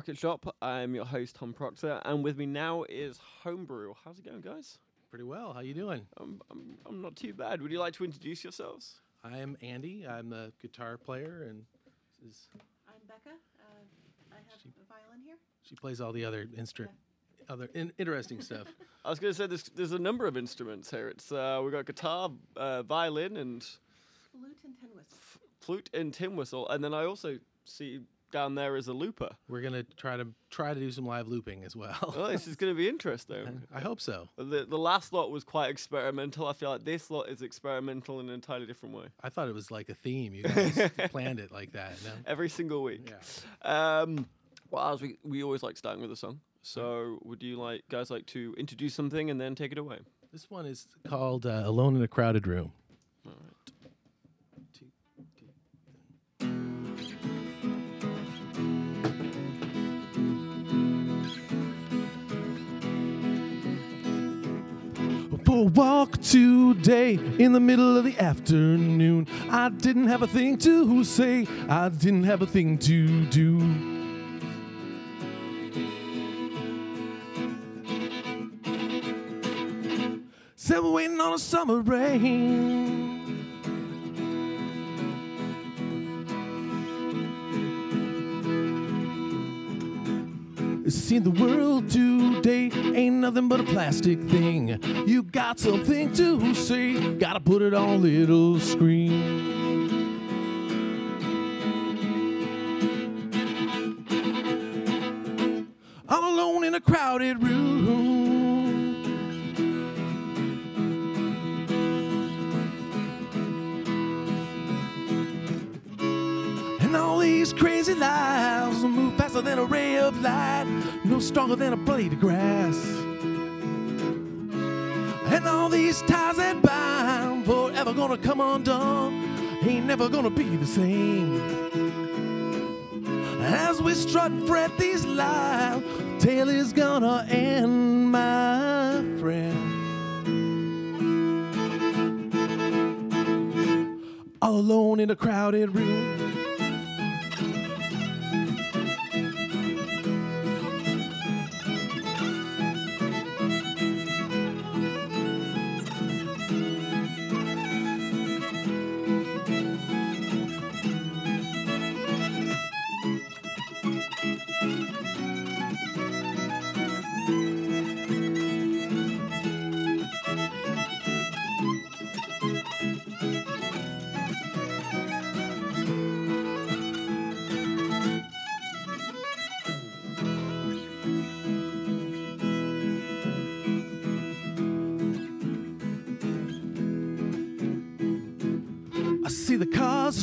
Rocket Shop. I'm your host Tom Proctor, and with me now is Homebrew. How's it going, guys? Pretty well. How are you doing? I'm, I'm, I'm not too bad. Would you like to introduce yourselves? I'm Andy. I'm the guitar player, and this is, I'm Becca. Uh, I have a violin here. she plays all the other instrument, other in, interesting stuff. I was going to say there's, there's a number of instruments here. It's uh, we've got guitar, uh, violin, and Flute and tin whistle. flute and tin whistle, and then I also see down there is a looper. We're gonna try to try to do some live looping as well. Oh, this is going to be interesting. I hope so. The, the last lot was quite experimental. I feel like this lot is experimental in an entirely different way. I thought it was like a theme. You guys planned it like that. No? Every single week. Yeah. Um, well, as we, we always like starting with a song. So, would you like guys like to introduce something and then take it away? This one is called uh, "Alone in a Crowded Room." All right. For a walk today in the middle of the afternoon. I didn't have a thing to say, I didn't have a thing to do. Said we're waiting on a summer rain. Seeing the world today ain't nothing but a plastic thing. You got something to say, gotta put it on little screen. All alone in a crowded room. And all these crazy lives move faster than a ray of light, no stronger than a blade of grass. And all these ties that bind, forever gonna come undone, ain't never gonna be the same. As we strut and fret these lives, tale is gonna end, my friend. All alone in a crowded room.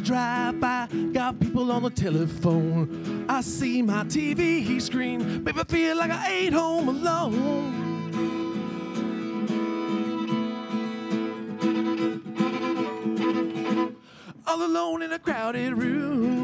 Drive by, got people on the telephone. I see my TV screen, baby, I feel like I ain't home alone. All alone in a crowded room.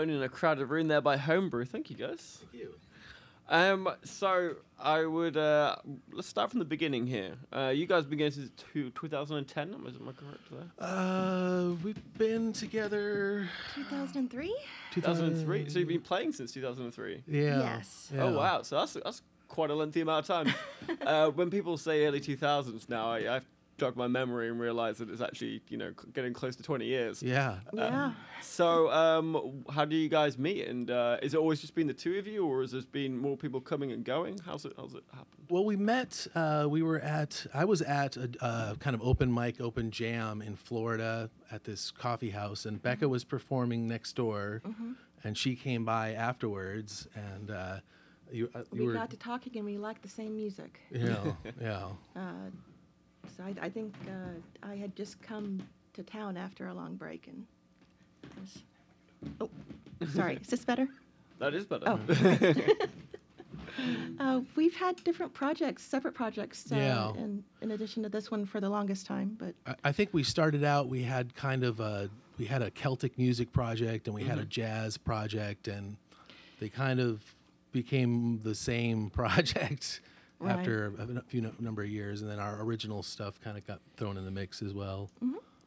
Alone in a crowded room there by Homebrew. Thank you, guys. Thank you. Um, so I would uh, let's start from the beginning here. Uh, you guys began since two, 2010. Am I, am I correct there? Uh, we've been together 2003? 2003. So you've been playing since 2003. Yeah. Yes. yeah. Oh wow! So that's that's quite a lengthy amount of time. uh, when people say early 2000s now, I, I've jog my memory and realize that it's actually you know c- getting close to 20 years. Yeah. Yeah. So um, how do you guys meet? And uh, is it always just been the two of you, or has there been more people coming and going? How's it how's it happened? Well, we met. Uh, we were at. I was at a uh, kind of open mic, open jam in Florida at this coffee house, and Becca was performing next door, and she came by afterwards, and uh, you, uh, you We were, got to talking and we liked the same music. Yeah, yeah, Uh, so I, I think uh, I had just come to town after a long break and I was, oh, sorry, is this better? That is better. Oh. Uh, we've had different projects, separate projects, uh, Yeah. in, in addition to this one for the longest time, but I, I think we started out. We had kind of a. We had a Celtic music project, and we had a jazz project, and they kind of became the same project Right. after a few no- number of years, and then our original stuff kind of got thrown in the mix as well.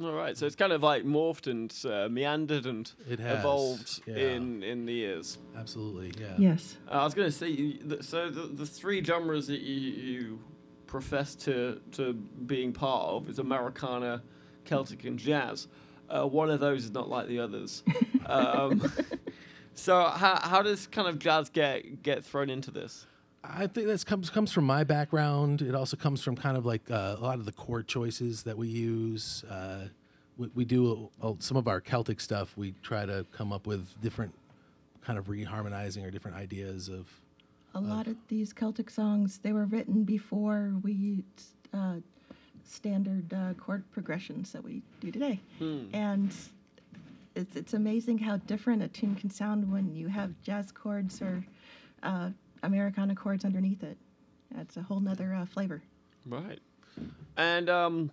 All right. So it's kind of like morphed and uh, meandered and It has, evolved yeah. in in the years. Absolutely, yeah. yes. Uh, I was going to say, so the, the three genres that you, you profess to, to being part of is Americana, Celtic, and jazz. Uh, one of those is not like the others. um, so how, how does kind of jazz get get thrown into this? I think that comes comes from my background. It also comes from kind of like uh, a lot of the chord choices that we use. Uh, we, we do uh, some of our Celtic stuff. We try to come up with different kind of reharmonizing or different ideas of. A lot of these Celtic songs, they were written before we used uh, standard uh, chord progressions that we do today. And it's, it's amazing how different a tune can sound when you have jazz chords or uh, Americana chords underneath it. That's a whole nother uh, flavor. Right. And um,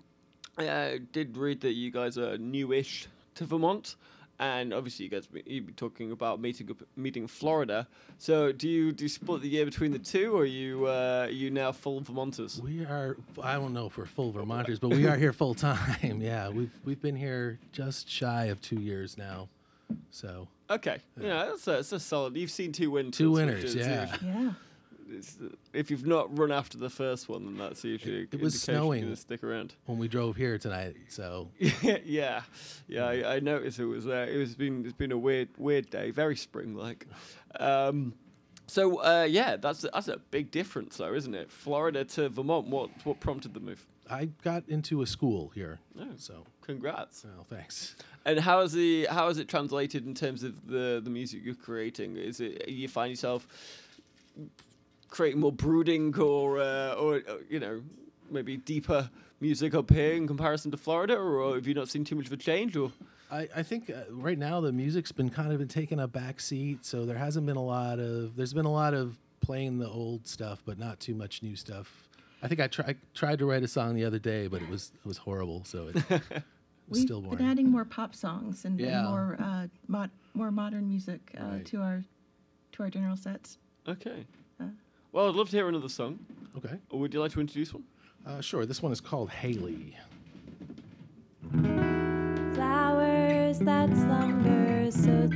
I did read that you guys are newish to Vermont, and obviously you guys be, you be talking about meeting up, meeting Florida. So do you do you split the year between the two, or are you uh, are you now full Vermonters? We are. I don't know if we're full Vermonters, but we are here full time. Yeah, we've we've been here just shy of two years now. So Okay, yeah, that's a, that's a solid. You've seen two winters. two winners. is Yeah. Yeah. it's, uh, if you've not run after the first one, then that's usually It- it was snowing. gonna stick around. When we drove here tonight, so yeah, yeah, I, I noticed it was uh, it was been it's been a weird weird day, very spring like. Um, so uh, yeah, that's that's a big difference though, isn't it? Florida to Vermont. What what prompted the move? I got into a school here. Oh. So, Congrats. well, thanks. And how is the how is it translated in terms of the the music you're creating? Is it you find yourself creating more brooding or uh, or uh, you know maybe deeper music up here in comparison to Florida, or have you not seen too much of a change? Or I, I think uh, right now the music's been kind of been taking a back seat, so there hasn't been a lot of. There's been a lot of playing the old stuff, but not too much new stuff. I think I, try, I tried to write a song the other day, but it was it was horrible. So it was We've still been adding more pop songs and, and more uh, mod, more modern music uh, Right. to our to our general sets. okay. Uh. Well, I'd love to hear another song. Okay, Or would you like to introduce one? uh, sure. This one is called Haley. Flowers that slumber so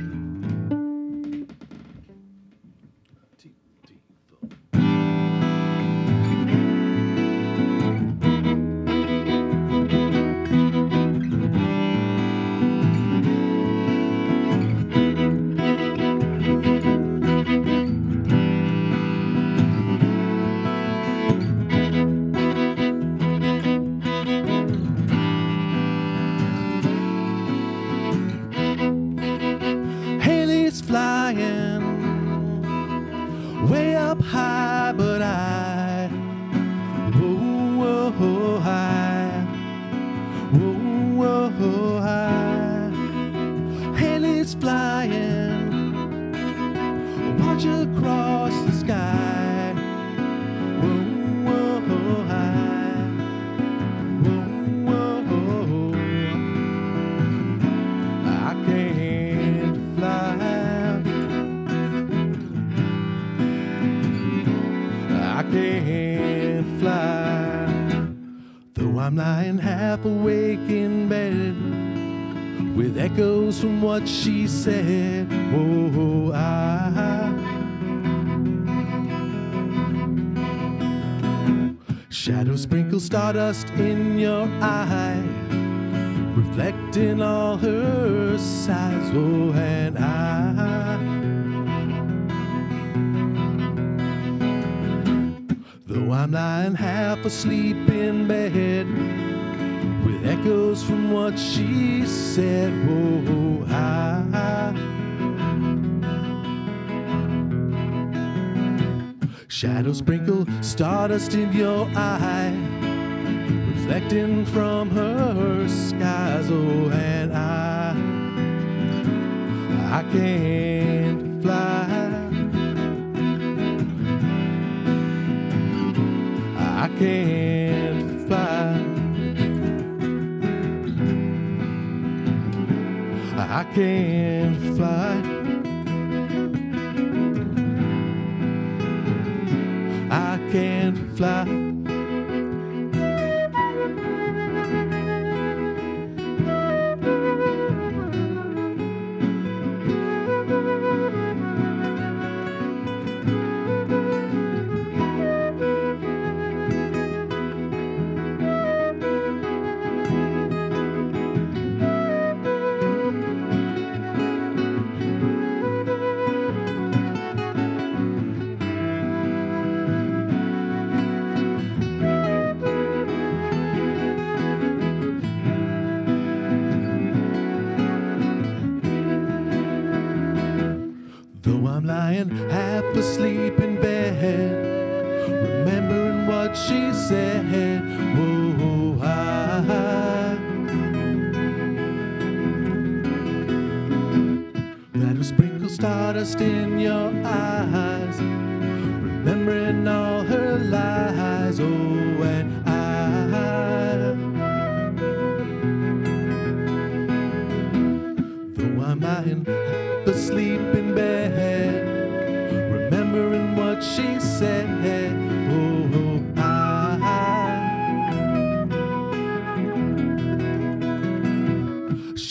can't fly. Though I'm lying half awake in bed with echoes from what she said. Whoa, I. Shadows sprinkle stardust in your eye, reflecting all her sighs. Oh, and I'm lying half asleep in bed with echoes from what she said. Whoa, I. Shadows sprinkle stardust in your eye, reflecting from her skies. Oh, and I, I can't fly. I can't fly. I can't fly. I can't fly.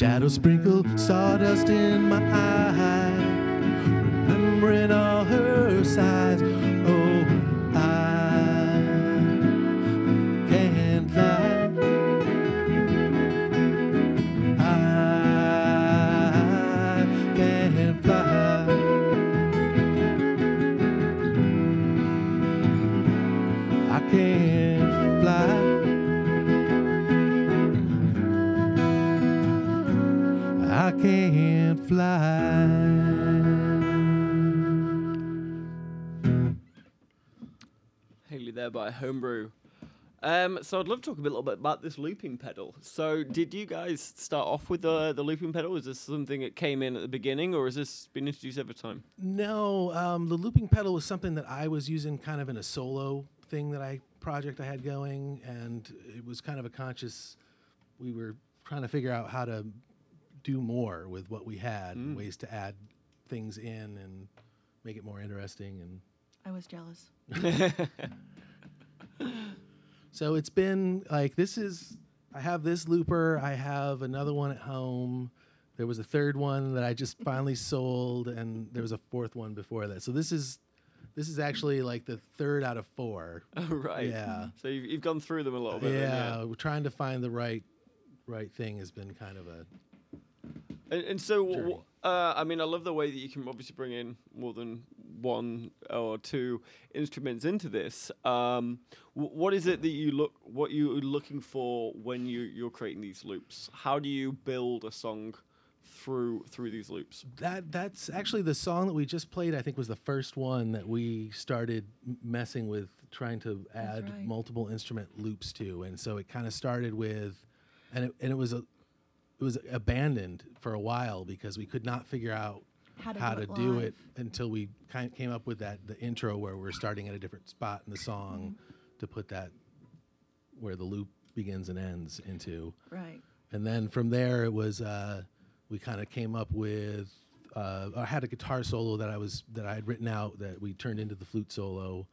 Shadows sprinkle sawdust in my eye, remembering all her sighs. By Homebrew. Um, so I'd love to talk a little bit about this looping pedal. So did you guys start off with the the looping pedal? Is this something that came in at the beginning, or has this been introduced over time? No, um, the looping pedal was something that I was using kind of in a solo thing that I project I had going, and it was kind of a conscious. We were trying to figure out how to do more with what we had, ways to add things in and make it more interesting, and I was jealous. so it's been like this is. I have this looper. I have another one at home. There was a third one that I just finally sold, and there was a fourth one before that. So this is this is actually like the third out of four. Oh, right. Yeah. So you've, you've gone through them a little bit. then, yeah, we're trying to find the right right thing has been kind of a And, and so, w- uh, I mean, I love the way that you can obviously bring in more than one or two instruments into this. Um, w- what is it that you look, what you're looking for when you you're creating these loops? How do you build a song through through these loops? that that's actually the song that we just played i think was the first one that we started m- messing with trying to add right. multiple instrument loops to and so it kind of started with and it, and it was a it was abandoned for a while because we could not figure out how to how do to it do it until we kind of came up with that the intro where we're starting at a different spot in the song Mm-hmm. to put that where the loop begins and ends into. Right. And then from there, it was uh, we kind of came up with. Uh, I had a guitar solo that I was that I had written out that we turned into the flute solo,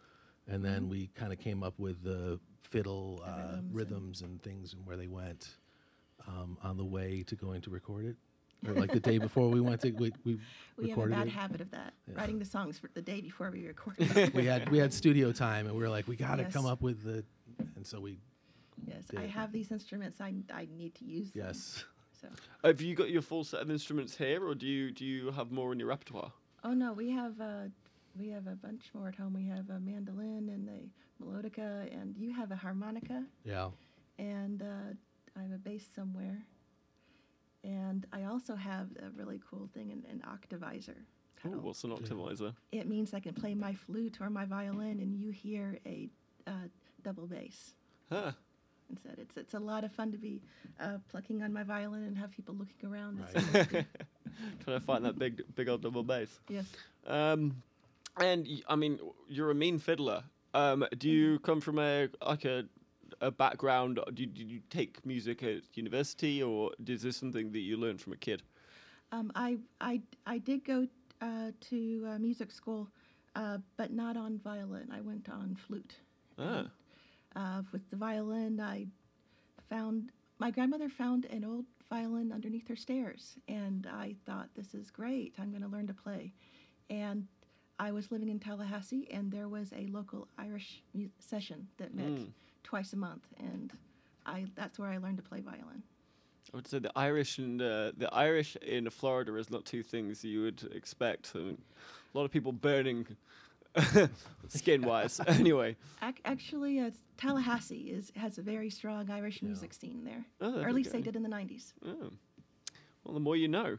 and then we kind of came up with the fiddle Mm-hmm. Uh, rhythms and- and things and where they went um, on the way to going to record it, or like the day before we went to we, we, We have a bad it. habit of that, writing the songs for the day before we record. them. we had we had studio time, and we were like, we got to Yes. come up with the, and so we yes, I have these instruments. I, I need to use them. yes. So. Have you got your full set of instruments here, or do you do you have more in your repertoire? Oh no, we have uh, we have a bunch more at home. We have a mandolin and a melodica, and you have a harmonica, Yeah. and uh, I have a bass somewhere. And I also have a really cool thing, an, an octavizer. Oh, pedal. what's an octavizer? It means I can play my flute or my violin, and you hear a uh, double bass. Huh. Instead, it's it's a lot of fun to be uh, plucking on my violin and have people looking around. Right. Trying to find that big big old double bass. yes. Um, and y- I mean, you're a mean fiddler. Um, do you Mm-hmm. come from a like a a background? You, did you take music at university, or is this something that you learned from a kid? Um, I, I, I did go uh, to uh, music school, uh, but not on violin. I went on flute. Ah, Uh, with the violin, I found my grandmother found an old violin underneath her stairs, and I thought, this is great. I'm going to learn to play. And I was living in Tallahassee, and there was a local Irish mu- session that met Mm. Twice a month, and I that's where I learned to play violin. I would say the Irish and uh, the Irish in Florida is not two things you would expect. I mean, a lot of people burning skin wise. anyway, Ac- Actually, uh, Tallahassee is has a very strong Irish music scene there, Oh, or at least they did in the '90s. Oh. Well, the more you know.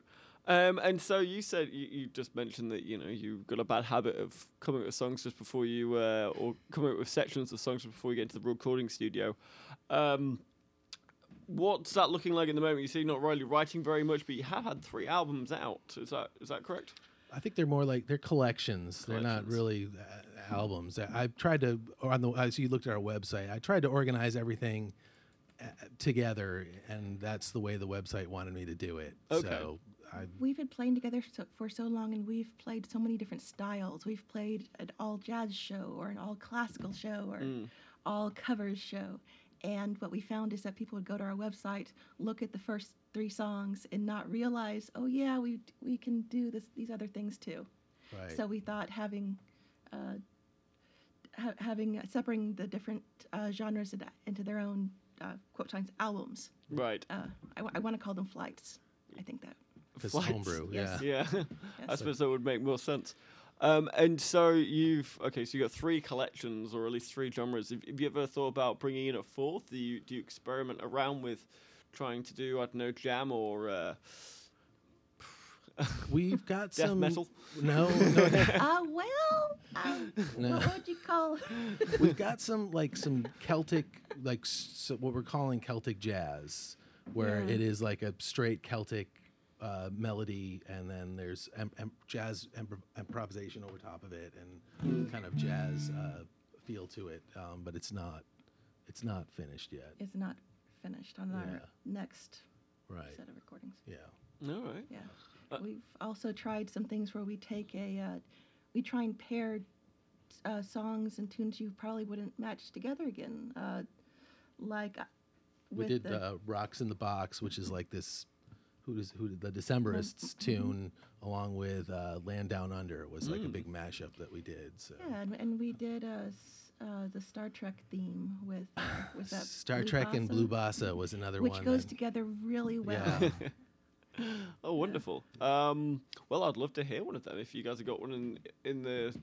Um, and so you said you, you just mentioned that you know you've got a bad habit of coming up with songs just before you uh, or coming up with sections of songs before you get into the recording studio. Um, what's that looking like at the moment? You say you're not really writing very much, but you have had three albums out. Is that is that correct? I think they're more like they're collections. They're not really uh, albums. I- I've tried to on the as you looked at our website. I tried to organize everything uh, together, and that's the way the website wanted me to do it. Okay. So I, We've been playing together so, for so long, and we've played so many different styles. We've played an all jazz show, or an all classical show, or all covers show. And what we found is that people would go to our website, look at the first three songs, and not realize, oh yeah, we we can do this these other things too. right. So we thought having uh, ha- having uh, separating the different uh, genres into, their own uh, quote signs albums. Right. Uh, I, want to call them flights. I think that. Because Flights. homebrew, Yes. yeah. Yeah, I suppose that would make more sense. Um, and so you've okay, so you got three collections, or at least three genres. Have, have you ever thought about bringing in a fourth? Do you do you experiment around with trying to do I don't know jam or uh, We've got death some metal? No, no, Uh, well, um, No. what would you call? we've got some like some Celtic, like s what we're calling Celtic jazz, where Yeah. it is like a straight Celtic uh, melody, and then there's em- em- jazz impro- improvisation over top of it, and kind of jazz uh, feel to it. Um, but it's not, it's not finished yet. It's not finished on our Yeah. next Right? set of recordings. Yeah. All right. Yeah. Uh, We've also tried some things where we take a, uh, we try and pair uh, songs and tunes you probably wouldn't match together again. Uh, like uh, We with did the, uh, "Rox in the Box," which is like this. Who does who the Decemberists tune along with uh, "Land Down Under" was like a Mm. big mashup that we did. So yeah, and, and we did uh, s- uh, the Star Trek theme with uh, with that Star Blue Trek and Blue Bossa, Bossa was another one. which one. goes that- together really well. Yeah. Oh, wonderful. Um, well, I'd love to hear one of them if you guys have got one in in the in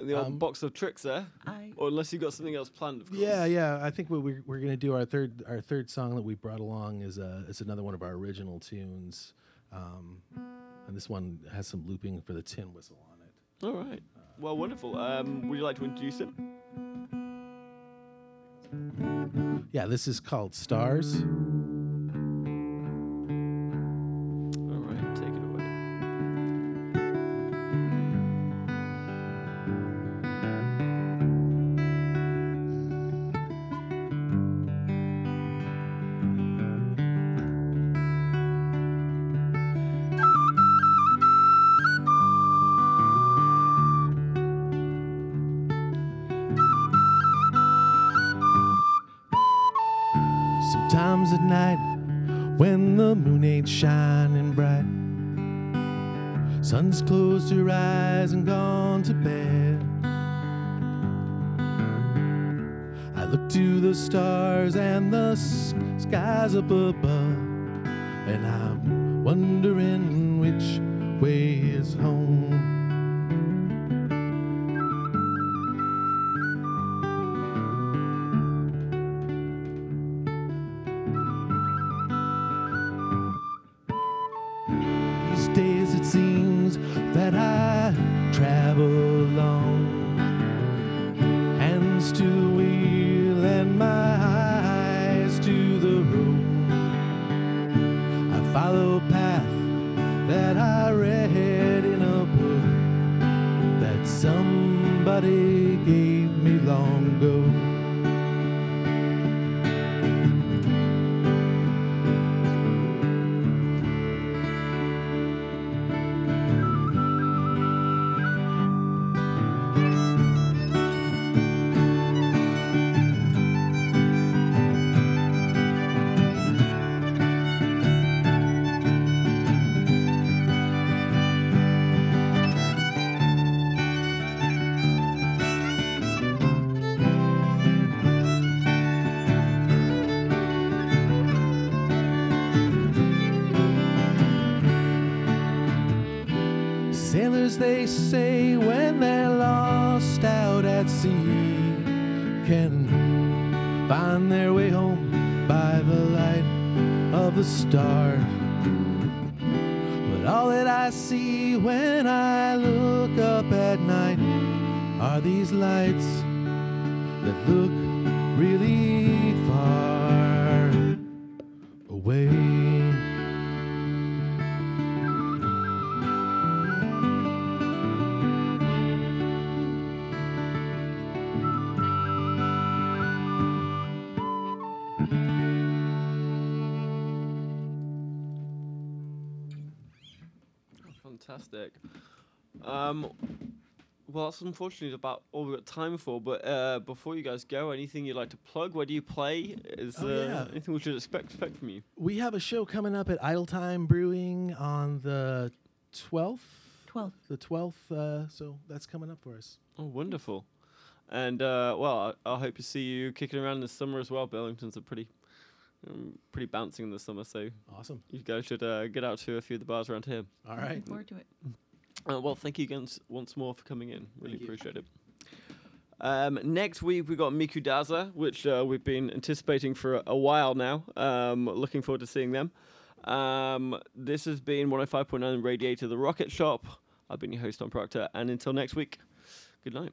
the old Um, box of tricks there, I or unless you've got something else planned. Of course. Yeah, yeah. I think what we're, we're gonna do our third our third song that we brought along is uh is another one of our original tunes, um, and this one has some looping for the tin whistle on it. All right. Well, wonderful. Um, would you like to introduce it? Yeah, this is called Stars. Stars and the skies up above, and I'm wondering which way is home. They say, when they're lost out at sea, can find their way home by the light of the star. But all that I see when I look up at night are these lights that look really far away. Um, well, that's unfortunately about all we've got time for. But uh, before you guys go, anything you'd like to plug? Where do you play? Is Oh, uh, yeah. anything we should expect expect from you? We have a show coming up at Idletyme Brewing on the 12th. 12th. The 12th, uh, so that's coming up for us. Oh, wonderful. And uh, well, I, I hope to see you kicking around this summer as well. Burlington's a pretty, um, pretty bouncing in the summer, so Awesome. you guys should uh, get out to a few of the bars around here. All right. Looking forward to it. Uh, well, thank you again once more for coming in. Really Thank you. appreciate it. Um, next week we got Miku Daza, which uh, we've been anticipating for a, a while now. Um, looking forward to seeing them. Um, this has been 105.9 Radiator, the Rocket Shop. I've been your host, Tom Proctor, and until next week, good night.